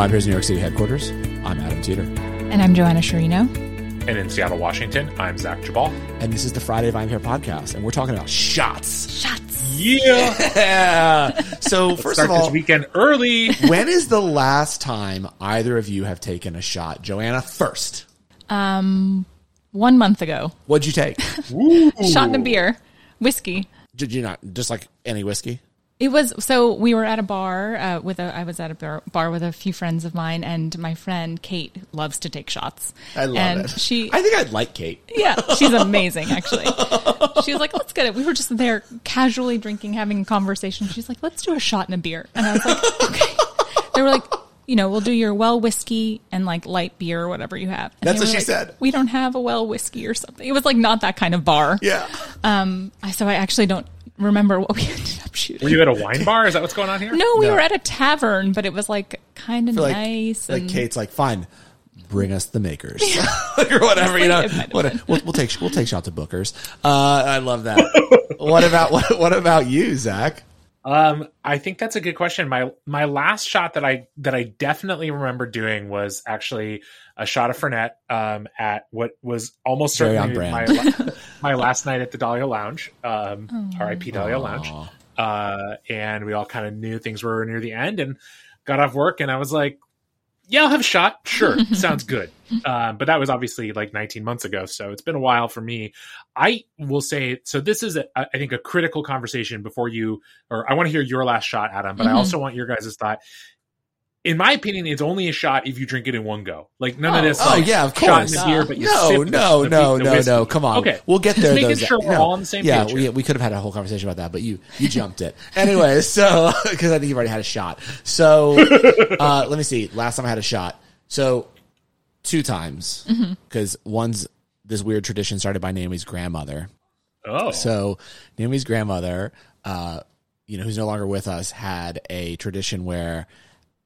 From Vibe's New York City headquarters, I'm Adam Teeter. And I'm Joanna Sciarrino. And in Seattle, Washington, I'm Zach Geballe. And this is the Friday VinePair podcast, and we're talking about shots. Shots. Yeah. Yeah. So, first Start of all, this weekend early. when is the last time either of you have taken a shot? Joanna, first. Um, one month ago, What'd you take? shot in a beer, whiskey. Did you not just like any whiskey? It was so we were at a bar uh, with a I was at a bar, bar with a few friends of mine and my friend Kate loves to take shots. I love and it. She I think I'd like Kate. yeah, she's amazing actually. She was like, "Let's get it." We were just there casually drinking, having a conversation. She's like, "Let's do a shot and a beer." And I was like, "Okay." They were like, "You know, we'll do your well whiskey and like light beer or whatever you have." And That's what she like, said. We don't have a well whiskey or something. It was like not that kind of bar. Yeah. Um, I so I actually don't remember what we ended up shooting. Were you at a wine bar? Is that what's going on here? no, we No. were at a tavern, but it was like kind of like, nice. like and Kate's like, fine, bring us the Maker's or whatever. You know, It might have what, been. we'll, we'll take we'll take shots at Booker's. Uh, I love that. what about what, what about you, Zach? Um, I think that's a good question. My my last shot that I that I definitely remember doing was actually a shot of Fernet um, at what was almost Very certainly on my brand. la- my last night at the Dahlia Lounge. Um, R.I.P. Dahlia Lounge. Uh, and we all kind of knew things were near the end and got off work and i was like yeah i'll have a shot sure sounds good um, but that was obviously like 19 months ago so it's been a while for me i will say so this is a, i think a critical conversation before you or i want to hear your last shot adam but i Mhm. also want your guys' thought in my opinion, it's only a shot if you drink it in one go. Like none of Oh. this. Oh like, yeah, of course. shot course. in the beer, but you no, sip no, the- no, the no, whiskey. no. Come on. Okay, we'll get there. Just making those- sure we're no. all on the same Yeah, page we, we could have had a whole conversation about that, but you you jumped it anyway. So because I think you've already had a shot. So uh, let me see. Last time I had a shot. So two times Mm-hmm. because one's this weird tradition started by Naomi's grandmother. Oh, So Naomi's grandmother, uh, you know, who's no longer with us, had a tradition where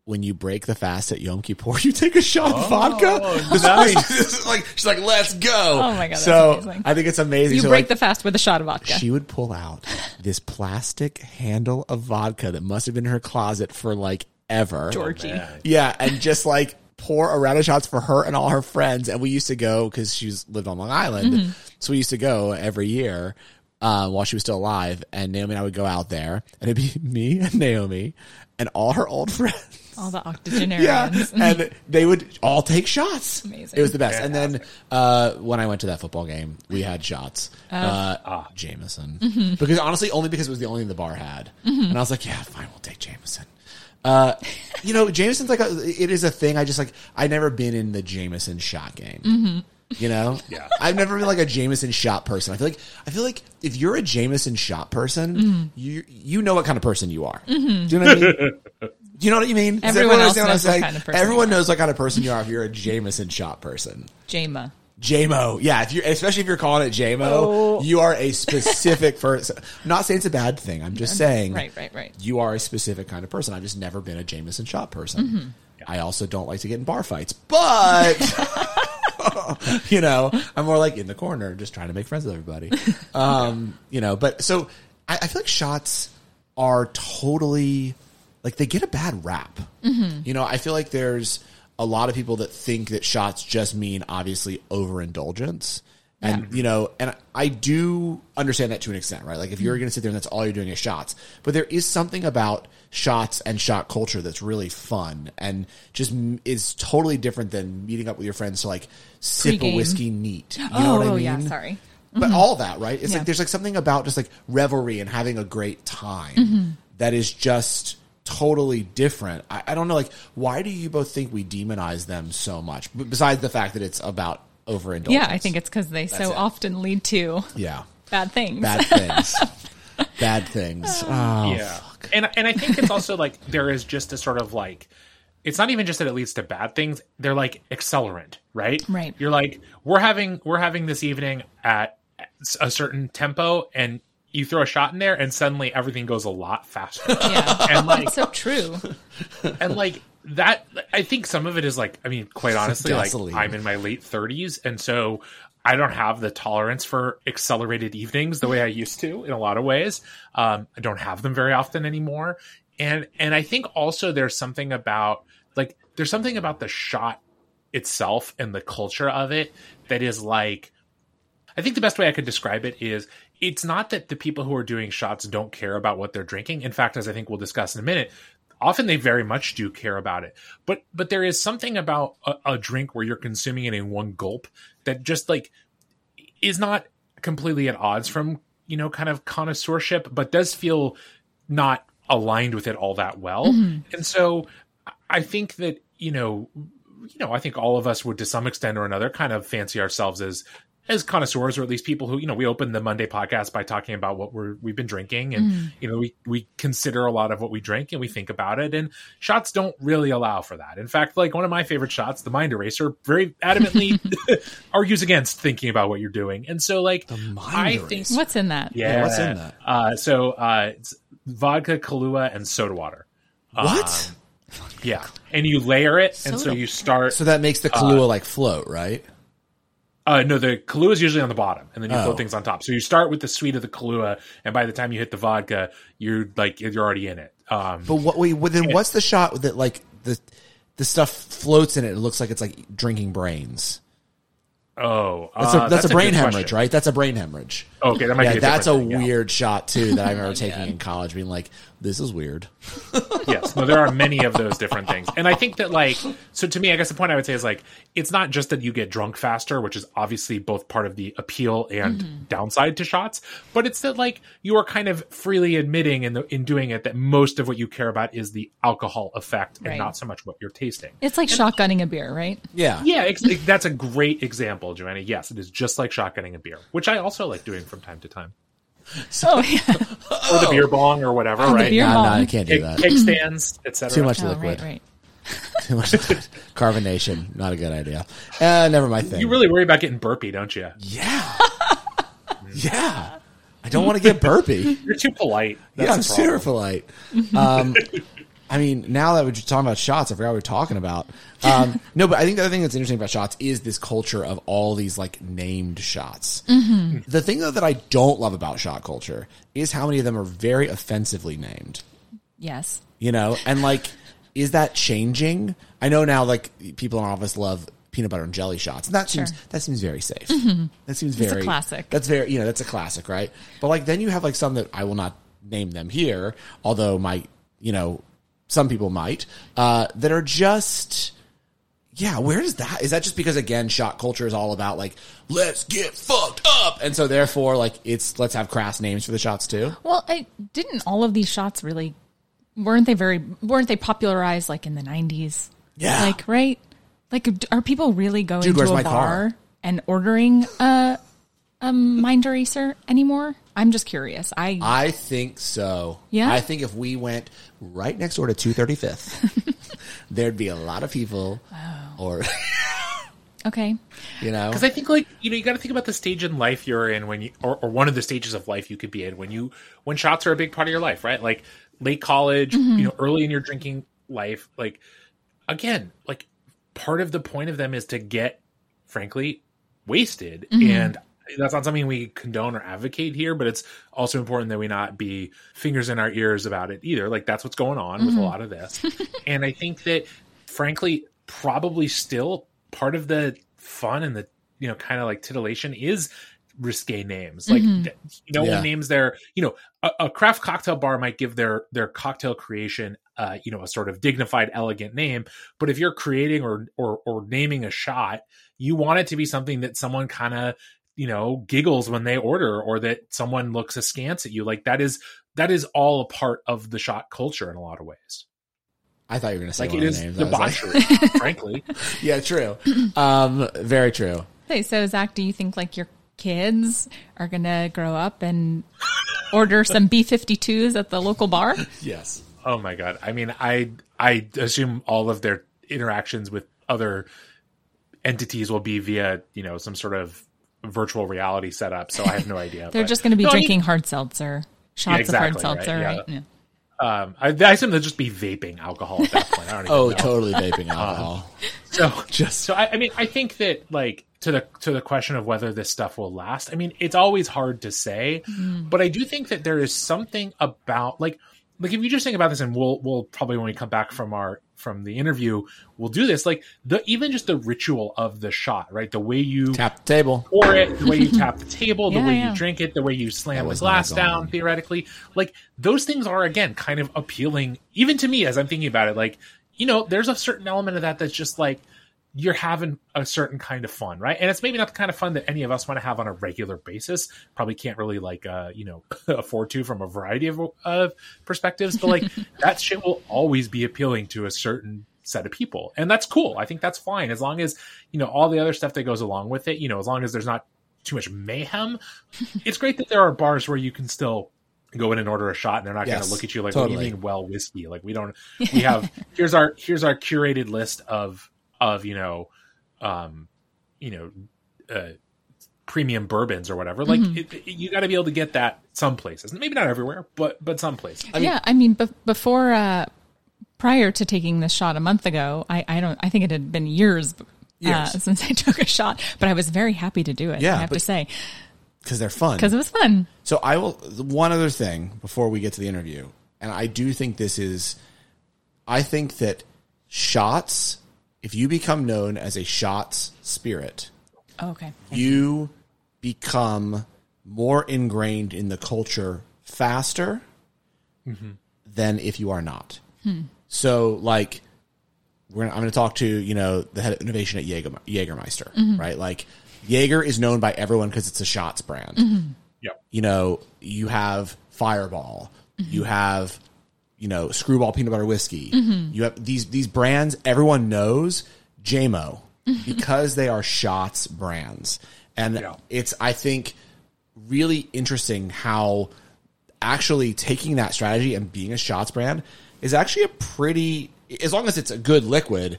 when you break the fast at Yom Kippur, you take a shot of vodka. Is nice. like- this is like she's like, "Let's go!" Oh my God, that's So amazing. I think it's amazing. you So, break like, the fast with a shot of vodka. she would pull out this plastic handle of vodka that must have been in her closet for like ever. Georgie. Yeah, and just like pour a round of shots for her and all her friends. And we used to go because she's lived on Long Island, Mm-hmm. so we used to go every year uh, while she was still alive. And Naomi and I would go out there, and it'd be me and Naomi and all her old friends. All the octogenarians. Yeah, and they would all take shots. Amazing. It was the best. And then uh, when I went to that football game, we had shots. Uh, Jameson, because honestly, only because it was the only thing the bar had. And I was like, yeah, fine, we'll take Jameson. Uh, you know, Jameson's like a, it is a thing. I just like I never been in the Jameson shot game. You know, Yeah. I've never been like a Jameson shot person. I feel like I feel like if you're a Jameson shot person, you you know what kind of person you are. Do you know what I mean? Do you know what I mean? Does Everyone else understand knows what saying? kind of person Everyone you are. knows what kind of person you are if you're a Jameson shot person. Jama. Jamo. Yeah, if you especially if you're calling it Jamo, Oh. you are a specific person. I'm not saying it's a bad thing. I'm just saying Right, right, right. you are a specific kind of person. I've just never been a Jameson shot person. Mm-hmm. I also don't like to get in bar fights, but you know, I'm more like in the corner, just trying to make friends with everybody. Um, you know, but so I, I feel like shots are totally like they get a bad rap. You know, I feel like there's a lot of people that think that shots just mean obviously overindulgence. And you know, and I do understand that to an extent, right? Like if you're going to sit there and that's all you're doing is shots, but there is something about shots and shot culture that's really fun and just is totally different than meeting up with your friends to like sip a Pre-game. whiskey neat. You oh, know what I oh, mean? yeah, sorry. But mm-hmm. all that, right? It's Yeah. like there's like something about just like revelry and having a great time mm-hmm. that is just totally different. I, I don't know, like why do you both think we demonize them so much? B- besides the fact that it's about overindulgence. Yeah, I think it's because they so it. often lead to yeah, bad things. bad things, bad things. Oh, oh yeah and and i think it's also like there is just a sort of like it's not even just that it leads to bad things they're like accelerant right Right. you're like we're having we're having this evening at a certain tempo and you throw a shot in there and suddenly everything goes a lot faster yeah. and like so true. and like that i think some of it is like i mean quite honestly like i'm in my late 30s and so i don't have the tolerance for accelerated evenings the way i used to in a lot of ways. Um, i don't have them very often anymore. And and i think also there's something about like there's something about the shot itself and the culture of it that is like I think the best way I could describe it is it's not that the people who are doing shots don't care about what they're drinking. In fact, as I think we'll discuss in a minute, often they very much do care about it. But but there is something about a, a drink where you're consuming it in one gulp that just like is not completely at odds from you know kind of connoisseurship, but does feel not aligned with it all that well. Mm-hmm. And so I think that you know you know, I think all of us would to some extent or another kind of fancy ourselves as as connoisseurs or at least people who, you know, we open the Monday podcast by talking about what we're we've been drinking and you know, we we consider a lot of what we drink and we think about it and shots don't really allow for that. In fact, like one of my favorite shots, the Mind Eraser, very adamantly argues against thinking about what you're doing. And so like the Mind I think Eraser. What's in that? yeah, what's in that? Uh so uh it's vodka, Kahlua and soda water. What? Um, yeah. And you layer it and so you start so that makes the Kahlua like float, right? Uh, no, the Kahlua is usually on the bottom, and then you Oh. float things on top. So you start with the sweet of the Kahlua, and by the time you hit the vodka, you're like you're already in it. Um, But what wait, well, then what's the shot that like the the stuff floats in it? It looks like it's like drinking brains. oh, That's uh, a that's, a brain good hemorrhage, question. right? That's a brain hemorrhage. Okay, that might Yeah, be a that's a different thing, yeah. weird shot too that I remember taking in college, being like, "This is weird." yes. No there are many of those different things. And i think that like so to me i guess the point i would say is like it's not just that you get drunk faster which is obviously both part of the appeal and mm-hmm. downside to shots but it's that like you are kind of freely admitting in the in doing it that most of what you care about is the alcohol effect and not so much what you're tasting. It's like shotgunning a beer, right? Yeah, yeah ex- that's a great example joanna. Yes it is just like shotgunning a beer which i also like doing from time to time Oh yeah. or the beer bong or whatever the right beer no, no, bong. I can't do that. cake stands etc Too much Oh, liquid. right, right. Too much carbonation. Not a good idea. Uh, never my thing. you really worry about getting burpy don't you yeah, yeah. I don't want to get burpy. you're too polite That's yeah, I'm super polite. Um, I mean, now that we're just talking about shots, I forgot we were talking about. Um, no, but I think the other thing that's interesting about shots is this culture of all these like named shots. The thing though that I don't love about shot culture is how many of them are very offensively named. Yes. You know, and like, is that changing? I know now, like people in our office love peanut butter and jelly shots, and that seems that seems very safe. That seems a very classic. That's very you know that's a classic, right? But like then you have like some that I will not name them here, although my you know some people might uh, that are just. Yeah, where is that? Is that just because again, shot culture is all about like let's get fucked up, and so therefore like it's let's have crass names for the shots too. Well, I didn't all of these shots really weren't they very weren't they popularized like in the 90s? Yeah. Like, right? Like are people really going Dude, to a bar car? and ordering a a mind eraser anymore? I'm just curious. I I think so. Yeah? I think if we went right next door to 235th, there'd be a lot of people or okay. you know. Because I think, like you know, you got to think about the stage in life you're in when you, or, or one of the stages of life you could be in when you, when shots are a big part of your life, right? Like late college, mm-hmm. you know, early in your drinking life. Like again, like part of the point of them is to get, frankly, wasted, mm-hmm. and that's not something we condone or advocate here. But it's also important that we not be fingers in our ears about it either. Like that's what's going on with a lot of this, and I think that, frankly, probably still part of the fun and the you know kind of like titillation is risque names like th- no Yeah. names their you know a, a craft cocktail bar might give their their cocktail creation uh you know a sort of dignified elegant name but if you're creating or or or naming a shot you want it to be something that someone kind of you know giggles when they order or that someone looks askance at you like that is that is all a part of the shot culture in a lot of ways I thought you were going to say like one it of is names. I was like- frankly yeah, true. Um, very true. Hey, so Zach, do you think like your kids are gonna grow up and order some B 52s at the local bar? Yes. Oh my god! I mean, I I assume all of their interactions with other entities will be via you know some sort of virtual reality setup. So I have no idea. They're but- just gonna be No, I mean, drinking hard seltzer, shots exactly, of hard right, seltzer, yeah. right? Yeah. um, I, I assume they'll just be vaping alcohol at that point. I don't even Oh, know. totally vaping alcohol. So Just- so I, I mean I think that like to the to the question of whether this stuff will last. I mean it's always hard to say, but I do think that there is something about like like if you just think about this, and we'll we'll probably when we come back from our from the interview will do this. Like the even just the ritual of the shot, right? The way you Tap the table. pour it, the way you tap the table, the Yeah, way yeah. you drink it, the way you slam the glass down, theoretically. Like those things are again kind of appealing, even to me as I'm thinking about it. Like, you know, there's a certain element of that that's just like you're having a certain kind of fun, right? And it's maybe not the kind of fun that any of us want to have on a regular basis. Probably can't really like uh, you know, afford to from a variety of of perspectives, but like that shit will always be appealing to a certain set of people. And that's cool. I think that's fine as long as, you know, all the other stuff that goes along with it, you know, as long as there's not too much mayhem. it's great that there are bars where you can still go in and order a shot and they're not going to look at you like what do you mean well whiskey like we don't we have here's our here's our curated list of of you know um you know uh premium bourbons or whatever like it, it- you got to be able to get that some places maybe not everywhere but but some places yeah, I mean, be- before, uh, prior to taking this shot a month ago, I, I don't, I think it had been years, Years. Uh, since I took a shot, but I was very happy to do it. Yeah, I have but- to say, Because they're fun. because it was fun. So I will. One other thing before we get to the interview, and I do think this is. I think that shots. If you become known as a shots spirit, Oh, okay. you become more ingrained in the culture faster mm-hmm. than if you are not. Hmm. So, like, we're gonna, I'm going to talk to you know the head of innovation at Jaeger, Jägermeister, mm-hmm. right? Like, Jaeger is known by everyone because it's a shots brand. Mm-hmm. yep You know, you have Fireball, you have you know Screwball peanut butter whiskey. Mm-hmm. You have these these brands everyone knows. Jamo mm-hmm. because they are shots brands, and Yeah. it's I think really interesting how actually taking that strategy and being a shots brand is actually a pretty as long as it's a good liquid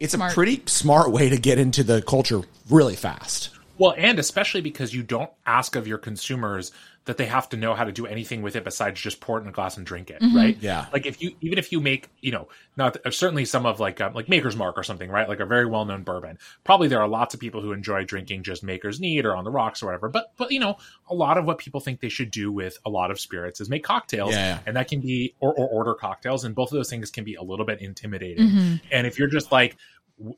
it's a pretty smart way to get into the culture really fast Well, and especially because you don't ask of your consumers that they have to know how to do anything with it besides just pour it in a glass and drink it, right? Yeah. Like if you, even if you make, you know, not uh, certainly some of like um, like Maker's Mark or something, right? Like a very well known bourbon. Probably there are lots of people who enjoy drinking just Maker's Neat or on the rocks or whatever. But but you know, a lot of what people think they should do with a lot of spirits is make cocktails, Yeah, yeah. and that can be or, or order cocktails, and both of those things can be a little bit intimidating. And if you're just like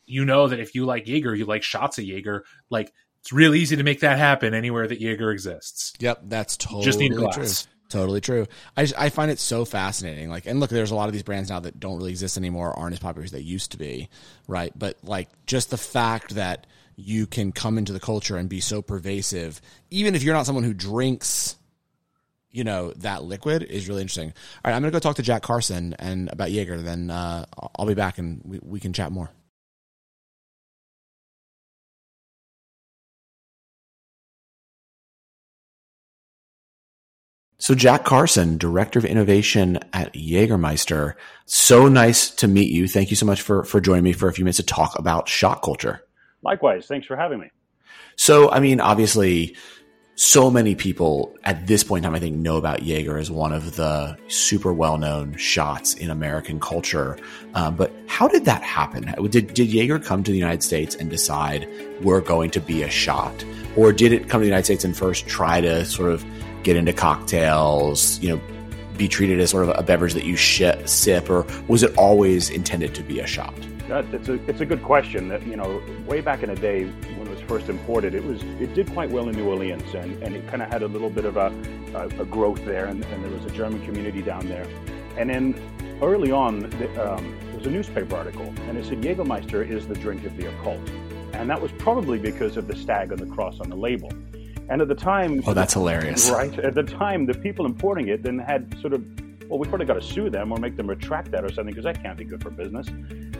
you know that if you like Jaeger, you like shots of Jaeger, like it's real easy to make that happen anywhere that Jaeger exists. Yep, that's totally Just need a true. glass. Totally true. I just, I find it so fascinating. Like, and look, there's a lot of these brands now that don't really exist anymore, aren't as popular as they used to be, right? But like, just the fact that you can come into the culture and be so pervasive, even if you're not someone who drinks, you know, that liquid is really interesting. All right, I'm gonna go talk to Jack Carson and about Jaeger. Then uh, I'll be back and we, we can chat more. So Jack Carson, Director of Innovation at Jägermeister. So nice to meet you. Thank you so much for, for joining me for a few minutes to talk about shot culture. Likewise, thanks for having me. So, I mean, obviously, so many people at this point in time, I think, know about Jaeger as one of the super well known shots in American culture. Um, but how did that happen? Did, did Jaeger come to the United States and decide we're going to be a shot? Or did it come to the United States and first try to sort of get into cocktails, you know, be treated as sort of a beverage that you sh- sip? Or was it always intended to be a shot? It's a it's a good question. That you know, way back in the day when it was first imported, it was it did quite well in New Orleans, and, and it kind of had a little bit of a, a, a growth there, and, and there was a German community down there. And then early on, the, um, there was a newspaper article, and it said Jägermeister is the drink of the occult, and that was probably because of the stag and the cross on the label. And at the time, Oh, that's hilarious. Right. At the time, the people importing it then had sort of, well, we probably got to sue them or make them retract that or something because that can't be good for business.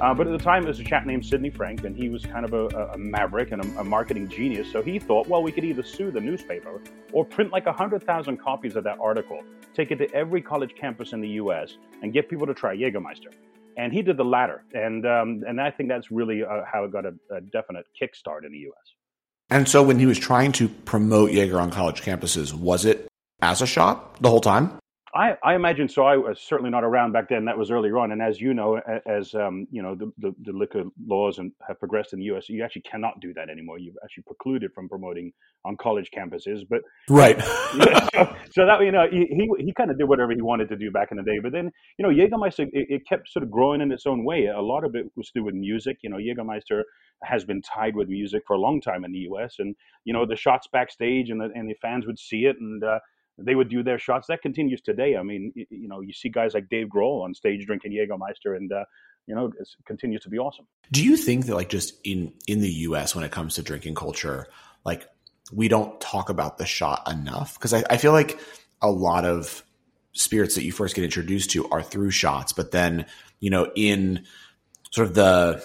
Uh, but at the time, there was a chap named Sidney Frank, and he was kind of a, a maverick and a, a marketing genius. So he thought, well, we could either sue the newspaper or print like 100,000 copies of that article, take it to every college campus in the U.S., and get people to try Jägermeister. And he did the latter. And, um, and I think that's really uh, how it got a, a definite kickstart in the U.S. And so when he was trying to promote Jaeger on college campuses, was it as a shot the whole time? I, I imagine so. I was certainly not around back then. That was earlier on, and as you know, as um, you know, the, the, the, liquor laws and have progressed in the U.S., you actually cannot do that anymore. You've actually precluded from promoting on college campuses. But right, yeah, so, so, that you know, he he, he kind of did whatever he wanted to do back in the day. But then you know, Jägermeister it, it kept sort of growing in its own way. A lot of it was to do with music. You know, Jägermeister has been tied with music for a long time in the U.S. And you know, the shots backstage and the and the fans would see it and. Uh, they would do their shots. That continues today. I mean, you, know, you see guys like Dave Grohl on stage drinking Jägermeister, and uh, you know, it continues to be awesome. Do you think that, like, just in in the U.S. when it comes to drinking culture, like, we don't talk about the shot enough? Because I, I feel like a lot of spirits that you first get introduced to are through shots, but then you know, in sort of the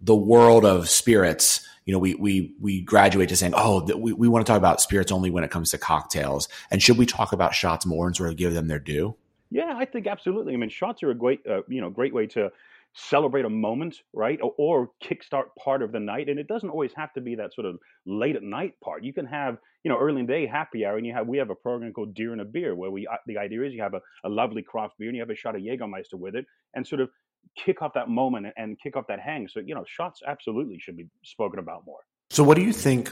the world of spirits you know, we we we graduate to saying, oh, we, we want to talk about spirits only when it comes to cocktails. And should we talk about shots more and sort of give them their due? Yeah, I think absolutely. I mean, shots are a great, uh, you know, great way to celebrate a moment, right? Or, or, kickstart part of the night. And it doesn't always have to be that sort of late at night part. You can have, you know, early in the day happy hour, and you have we have a program called Deer and a Beer, where we the idea is you have a, a lovely craft beer and you have a shot of Jägermeister with it, and sort of kick off that moment and kick off that hang. So, you know, shots absolutely should be spoken about more. So, what do you think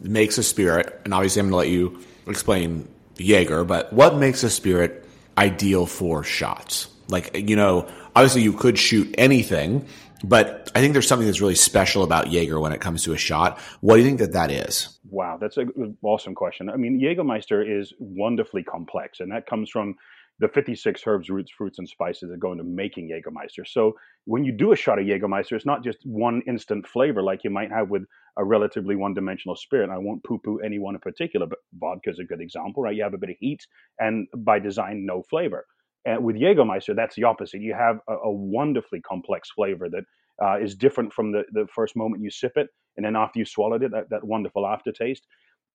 makes a spirit? And obviously, I'm going to let you explain Jaeger, but what makes a spirit ideal for shots? Like, you know, obviously you could shoot anything, but I think there's something that's really special about Jaeger when it comes to a shot. What do you think that that is? Wow, that's an awesome question. I mean, Jägermeister is wonderfully complex, and that comes from the 56 herbs, roots, fruits, and spices that go into making Jägermeister. So when you do a shot of Jägermeister, it's not just one instant flavor like you might have with a relatively one-dimensional spirit. I won't poo-poo any one in particular, but vodka is a good example, right? You have a bit of heat, and by design, no flavor. And with Jägermeister, that's the opposite. You have a, a wonderfully complex flavor that uh, is different from the, the first moment you sip it, and then after you swallowed it, that, that wonderful aftertaste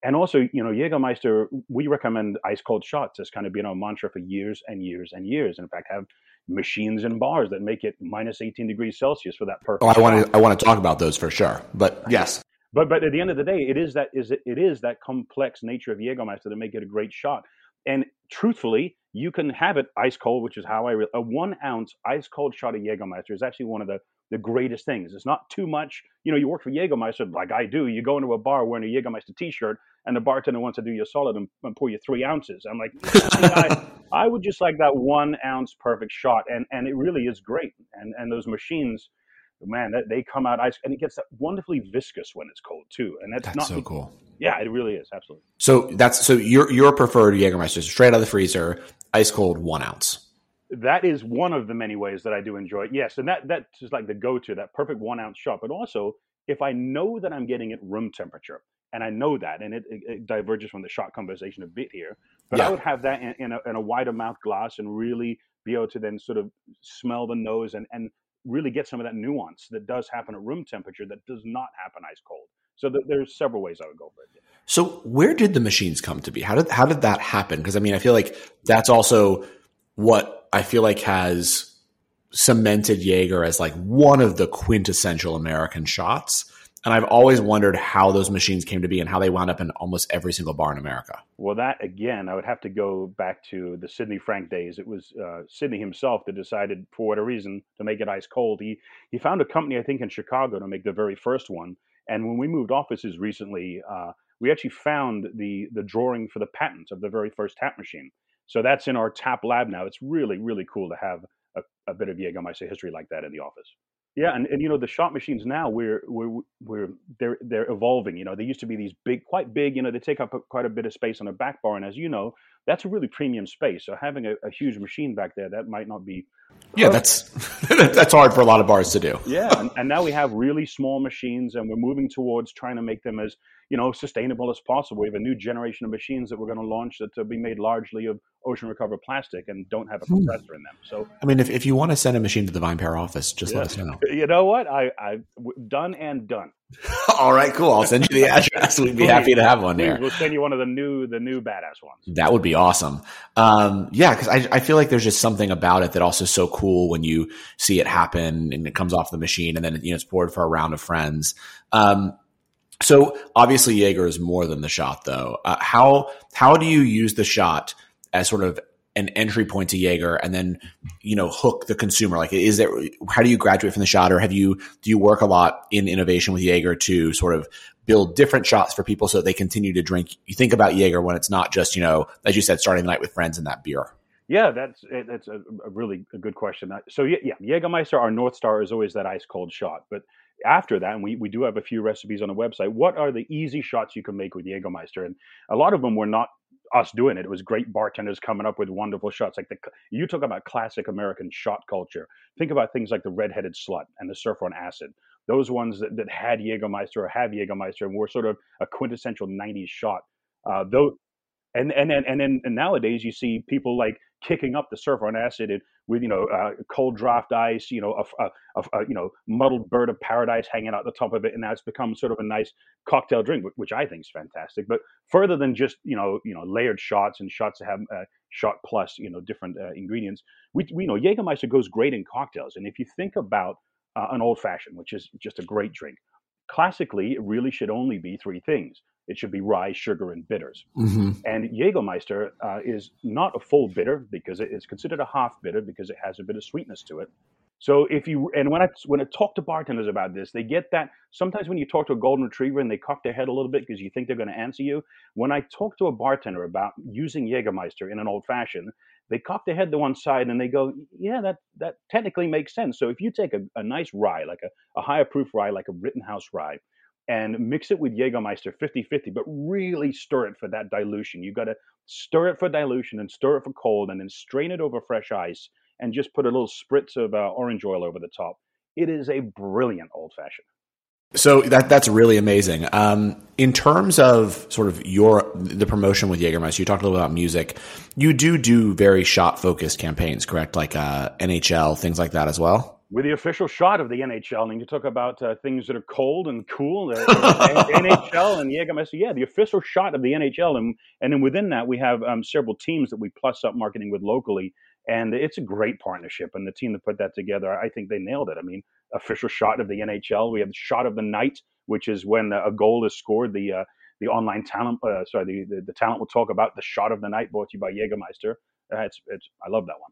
and also, you know, Jägermeister, we recommend ice cold shots as kind of been our mantra for years and years and years. In fact, have machines and bars that make it minus 18 degrees Celsius for that purpose. Oh, I want to I want to talk about those for sure. But yes. But but at the end of the day, it is that is it, it is that complex nature of Jägermeister that make it a great shot. And truthfully, you can have it ice cold, which is how I re- a one ounce ice cold shot of Jägermeister is actually one of the the greatest things. It's not too much. You know, you work for Jägermeister like I do. You go into a bar wearing a Jägermeister T-shirt, and the bartender wants to do you a solid and, and pour you three ounces. I'm like, I, I, would just like that one ounce perfect shot, and and it really is great. And and those machines, man, that, they come out ice, and it gets that wonderfully viscous when it's cold too. And that's, that's not so cool. Yeah, it really is absolutely. So that's so your your preferred Jägermeister straight out of the freezer, ice cold, one ounce that is one of the many ways that I do enjoy it. Yes, and that that's just like the go-to, that perfect one ounce shot. But also, if I know that I'm getting it room temperature, and I know that, and it, it, it diverges from the shot conversation a bit here, but yeah. I would have that in, in, a, in a wider mouth glass and really be able to then sort of smell the nose and and really get some of that nuance that does happen at room temperature that does not happen ice cold. So th- there's several ways I would go for it. So where did the machines come to be? How did how did that happen? Because I mean, I feel like that's also what I feel like has cemented Jaeger as like one of the quintessential American shots. And I've always wondered how those machines came to be and how they wound up in almost every single bar in America. Well, that again, I would have to go back to the Sidney Frank days. It was uh, Sidney himself that decided, for whatever reason, to make it ice cold. He he found a company, I think, in Chicago to make the very first one. And when we moved offices recently, uh, we actually found the the drawing for the patent of the very first tap machine. So that's in our tap lab now. It's really, really cool to have a, a bit of Jägermeister history like that in the office. Yeah, and, and you know the shot machines now we're we're we're they're they're evolving. You know they used to be these big, quite big. You know they take up quite a bit of space on a back bar, and as you know, that's a really premium space. So having a, a huge machine back there that might not be. Yeah, that's that's hard for a lot of bars to do. yeah, and, and now we have really small machines, and we're moving towards trying to make them as you know, sustainable as possible. We have a new generation of machines that we're going to launch that will be made largely of ocean recovered plastic and don't have a hmm. compressor in them. So, I mean, if, if you want to send a machine to the Vine VinePair office, just yeah. let us know. You know what? I, I done and done. All right, cool. I'll send you the address. We'd be happy to have one there. We'll send you one of the new, the new badass ones. That would be awesome. Um, yeah, because I, I feel like there's just something about it that also so cool when you see it happen and it comes off the machine and then you know it's poured for a round of friends. Um, so obviously Jaeger is more than the shot, though. Uh, how how do you use the shot as sort of an entry point to Jaeger and then, you know, hook the consumer? Like, is there, how do you graduate from the shot or have you, do you work a lot in innovation with Jaeger to sort of build different shots for people so that they continue to drink? You think about Jaeger when it's not just, you know, as you said, starting the night with friends and that beer. Yeah, that's that's a, a really a good question. So yeah, yeah, Jägermeister, our north star is always that ice cold shot. But after that, and we, we do have a few recipes on the website. What are the easy shots you can make with Jägermeister? And a lot of them were not us doing it. It was great bartenders coming up with wonderful shots. Like the you talk about classic American shot culture. Think about things like the redheaded slut and the surfer on acid. Those ones that, that had Jägermeister or have Jägermeister and were sort of a quintessential '90s shot. Uh, those and and then and then and nowadays you see people like kicking up the surfer on acid and with you know uh, cold draft ice, you know a, a, a, you know muddled bird of paradise hanging out the top of it, and it's become sort of a nice cocktail drink, which I think is fantastic. But further than just you know you know layered shots and shots that have uh, shot plus you know different uh, ingredients, we we know Jägermeister goes great in cocktails, and if you think about uh, an old fashioned, which is just a great drink, classically it really should only be three things it should be rye, sugar, and bitters. Mm-hmm. And Jägermeister uh, is not a full bitter because it is considered a half bitter because it has a bit of sweetness to it. So if you and when I when I talk to bartenders about this, they get that sometimes when you talk to a golden retriever and they cock their head a little bit because you think they're going to answer you. When I talk to a bartender about using Jägermeister in an old fashioned, they cock their head to one side and they go, "Yeah, that that technically makes sense." So if you take a, a nice rye, like a, a higher proof rye, like a Rittenhouse rye, and mix it with Jägermeister 50 50, but really stir it for that dilution. You've got to stir it for dilution and stir it for cold and then strain it over fresh ice and just put a little spritz of uh, orange oil over the top. It is a brilliant old fashioned. So that that's really amazing. Um, in terms of sort of your the promotion with Jägermeister, you talked a little about music. You do do very shot focused campaigns, correct? Like uh, NHL, things like that as well with the official shot of the NHL. And you talk about uh, things that are cold and cool, the NHL and Jägermeister. Yeah, the official shot of the NHL, and and then within that we have um, several teams that we plus up marketing with locally, and it's a great partnership. And the team that put that together, I think they nailed it. I mean, official shot of the NHL. We have the shot of the night, which is when a goal is scored. The uh, the online talent, uh, sorry, the, the, the talent will talk about the shot of the night brought to you by Jägermeister. Uh, it's, it's I love that one.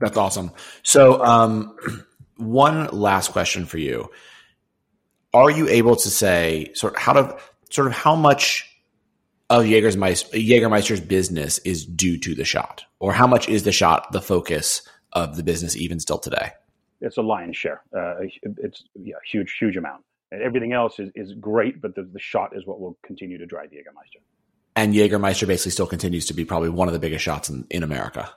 That's awesome. So. Um, one last question for you. Are you able to say sort of how to sort of how much of Jägermeister, Jägermeister's business is due to the shot, or how much is the shot the focus of the business even still today? It's a lion's share. Uh, it's yeah, huge, huge amount. And everything else is, is great, but the, the shot is what will continue to drive Jägermeister. And Jägermeister basically still continues to be probably one of the biggest shots in, in America.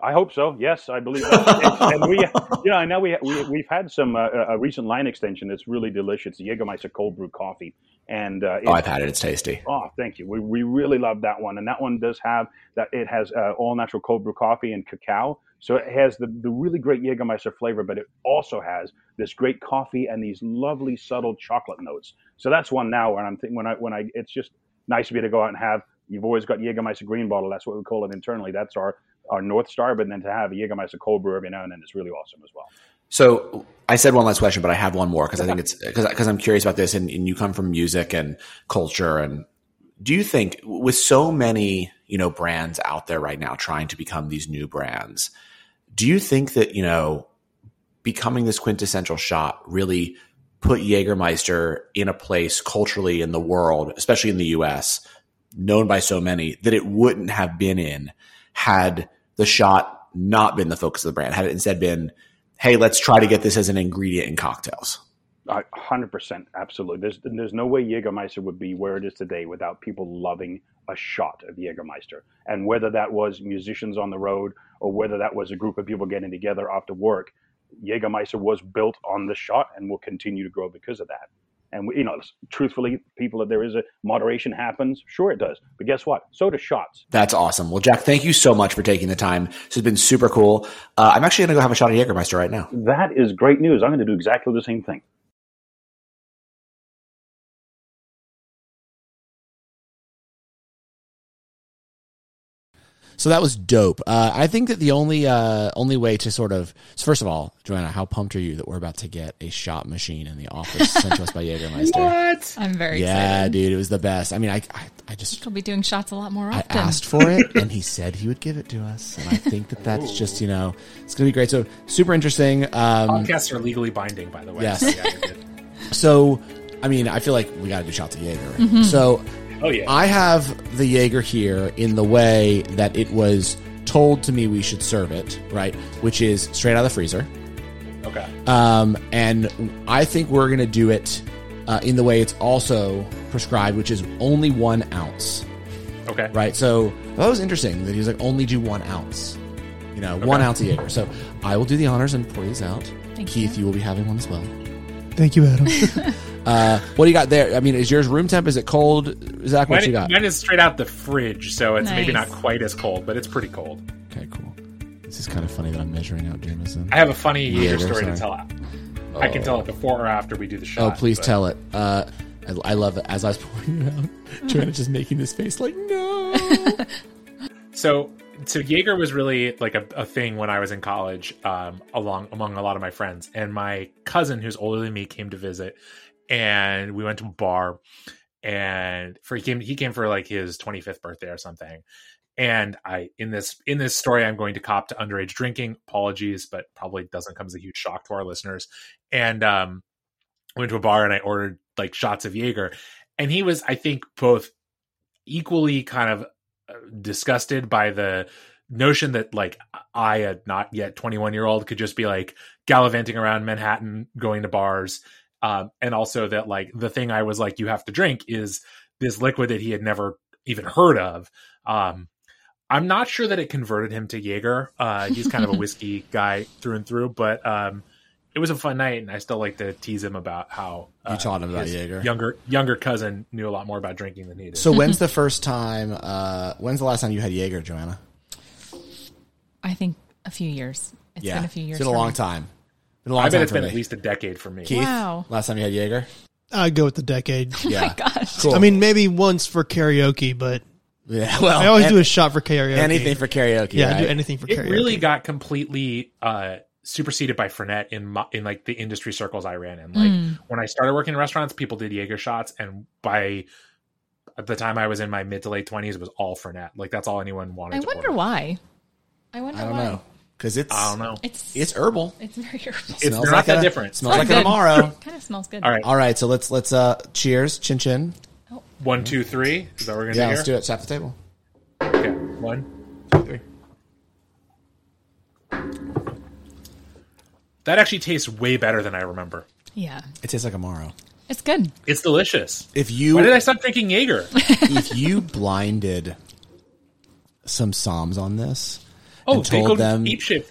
I hope so. Yes, I believe that. and we, you know, now we, we we've had some uh, a recent line extension that's really delicious. The Jägermeister cold brew coffee, and uh, oh, I've had it. It's tasty. Oh, thank you. We we really love that one, and that one does have that. It has uh, all natural cold brew coffee and cacao, so it has the the really great Jägermeister flavor, but it also has this great coffee and these lovely subtle chocolate notes. So that's one now where I'm thinking when I when I it's just nice to be able to go out and have. You've always got Jägermeister green bottle. That's what we call it internally. That's our our North Star, but then to have a Jägermeister cold brew every now and then is really awesome as well. So I said one last question, but I have one more because I think it's because I'm curious about this, and, and you come from music and culture. And do you think with so many you know brands out there right now trying to become these new brands, do you think that you know becoming this quintessential shot really put Jägermeister in a place culturally in the world, especially in the U.S., known by so many that it wouldn't have been in had the shot not been the focus of the brand? Had it instead been, hey, let's try to get this as an ingredient in cocktails? hundred percent, absolutely. There's there's no way Jägermeister would be where it is today without people loving a shot of Jägermeister. And whether that was musicians on the road or whether that was a group of people getting together after work, Jägermeister was built on the shot and will continue to grow because of that. And you know, truthfully, people, there is a moderation happens. Sure, it does. But guess what? So do shots. That's awesome. Well, Jack, thank you so much for taking the time. This has been super cool. Uh, I'm actually going to go have a shot of Jägermeister right now. That is great news. I'm going to do exactly the same thing. So that was dope. Uh, I think that the only uh, only way to sort of so first of all, Joanna, how pumped are you that we're about to get a shot machine in the office sent to us by Jägermeister? What? I'm very Yeah, excited. dude, it was the best. I mean, I I, I just He'll be doing shots a lot more I often. asked for it, and he said he would give it to us, and I think that that's just you know it's gonna be great. So super interesting. Um, Podcasts are legally binding, by the way. Yes. So, yeah, so I mean, I feel like we got to do shots of Jaeger. So Oh yeah. I have the Jaeger here in the way that it was told to me we should serve it, right? Which is straight out of the freezer. okay. Um, and I think we're going to do it uh, in the way it's also prescribed, which is only one ounce, Okay. right? So that was interesting that he was like, only do one ounce, you know, one ounce of Jaeger. So I will do the honors and pour these out. Thank Keith, you. you will be having one as well. Thank you, Adam. Uh, what do you got there? I mean, is yours room temp? Is it cold? Zach, what Mine, you got? mine is straight out the fridge, so it's maybe not quite as cold, but it's pretty cold. Okay, cool. This is kind of funny that I'm measuring out Jameson. I have a funny Yeah, Jaeger they're story to sorry. tell. I can tell it before or after we do the show. Oh, please but- tell it. Uh, I, I love it. As I was pouring it out, Joanna just making this face like, no. So, so Jaeger was really like a, a thing when I was in college, um, along among a lot of my friends. And my cousin, who's older than me, came to visit, and we went to a bar. And for he came, he came for like his 25th birthday or something. And I in this in this story, I'm going to cop to underage drinking. Apologies, but probably doesn't come as a huge shock to our listeners. And um, went to a bar and I ordered like shots of Jaeger, and he was, I think, both equally kind of uh, disgusted by the notion that like I, a not yet 21 year old, could just be like gallivanting around Manhattan, going to bars, um, and also that like the thing I was like, you have to drink is this liquid that he had never even heard of. Um, I'm not sure that it converted him to Jaeger. Uh, he's kind of a whiskey guy through and through, but um, it was a fun night, and I still like to tease him about how uh, You taught him about Jaeger. Younger younger cousin knew a lot more about drinking than he did. So when's the first time? Uh, when's the last time you had Jaeger, Joanna? I think a few years. It's yeah, been a few years. It's been a long me. time. Been a long I bet it's been me. at least a decade for me. Keith, Wow. last time you had Jaeger. I'd go with the decade. Yeah, Oh my gosh. Cool. I mean, maybe once for karaoke, but yeah. Well, I always an- do a shot for karaoke. anything for karaoke. Yeah, I do anything for It karaoke. really got completely uh, superseded by Fernet in my, in like the industry circles I ran in. Like when I started working in restaurants, people did Jaeger shots, and by at the time I was in my mid to late twenties, it was all Fernet. Like that's all anyone wanted. I to wonder order. why. I wonder I don't why. know because it's I don't know. It's it's herbal. it's very herbal. It's Smells they're not like that a- different. Smells like good. an amaro. kind of smells good. All right, All right, so let's let's uh cheers, chin chin. one, two, three. Is that what we're gonna Yeah, do let's do here? it. Tap the table. Okay, one, two, three. That actually tastes way better than I remember. Yeah, It tastes like a amaro. it's good. It's delicious. If you Why did I stop drinking Jaeger? if you blinded some somms on this Oh, and told them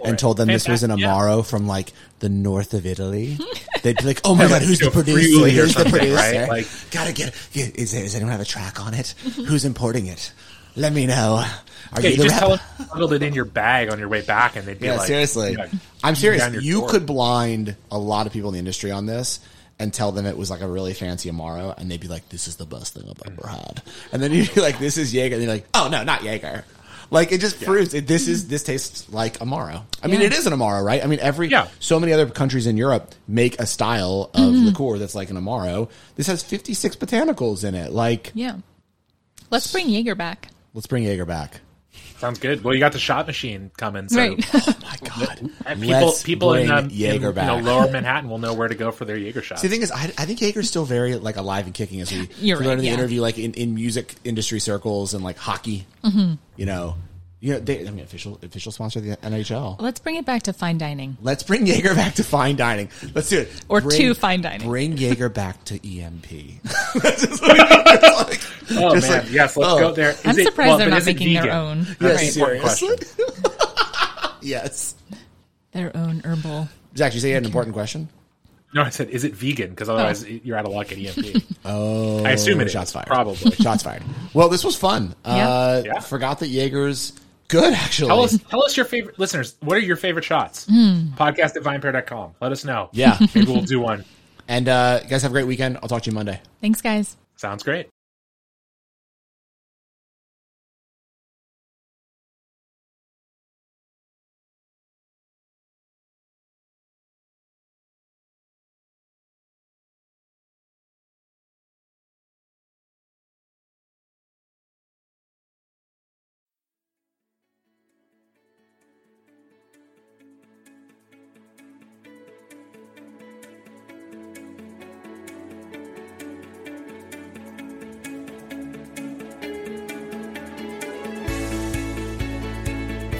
and told them this was an Fantastic, yeah. Amaro from like the north of Italy, they'd be like, "Oh my god, who's the producer? Who's the producer? right? Like- Gotta get. It. Is there, does anyone have a track on it? Who's importing it? Let me know. Are Yeah, you you just tell them smuggled it in your bag on your way back, and they'd be Yeah, like, seriously. I'm serious. You door. could blind a lot of people in the industry on this and tell them it was like a really fancy Amaro, and they'd be like, "This is the best thing I've ever had." And then you'd be like, "This is Jaeger," and you're like, "Oh no, not Jaeger." Like it just proves it, this is this tastes like Amaro. I mean, it is an Amaro, right? I mean, every Yeah. so many other countries in Europe make a style of mm-hmm. liqueur that's like an Amaro. This has 56 botanicals in it. Like, Yeah. Let's bring Jaeger back. let's bring Jaeger back. Sounds good. Well, you got the shot machine coming, so Right. My God, and people Let's people in, bring um, in Jaeger you know, lower Manhattan will know where to go for their Jaeger shots. See, the thing is, I, I think Jaeger's still very like alive and kicking as we You're we right, in the yeah. interview, like in, in music industry circles and like hockey. Mm-hmm. You know, you know, they, I mean, official official sponsor of the NHL. Let's bring it back to fine dining. Let's bring Jaeger back to fine dining. Let's do it. Or Bring- to fine dining. Bring Jaeger back to EMP. Just what it's like. oh just man, like, yes, let's oh. go there. Is I'm it- surprised well, they're not is it making their own. That's Yes, an seriously. yes. Their own herbal. Zach, you say you had an important question? No, I said, is it vegan? Because otherwise, you're out of luck at EMP. Oh, I assume it is. shots fired. Probably. Shots fired. Well, this was fun. Uh, Yeah. Forgot that Jaeger's good. Actually, Tell us, tell us your favorite listeners. What are your favorite shots? Podcast at vinepair.com. Let us know. Yeah. Maybe we'll do one. And uh, you guys have a great weekend. I'll talk to you Monday. Thanks, guys. Sounds great.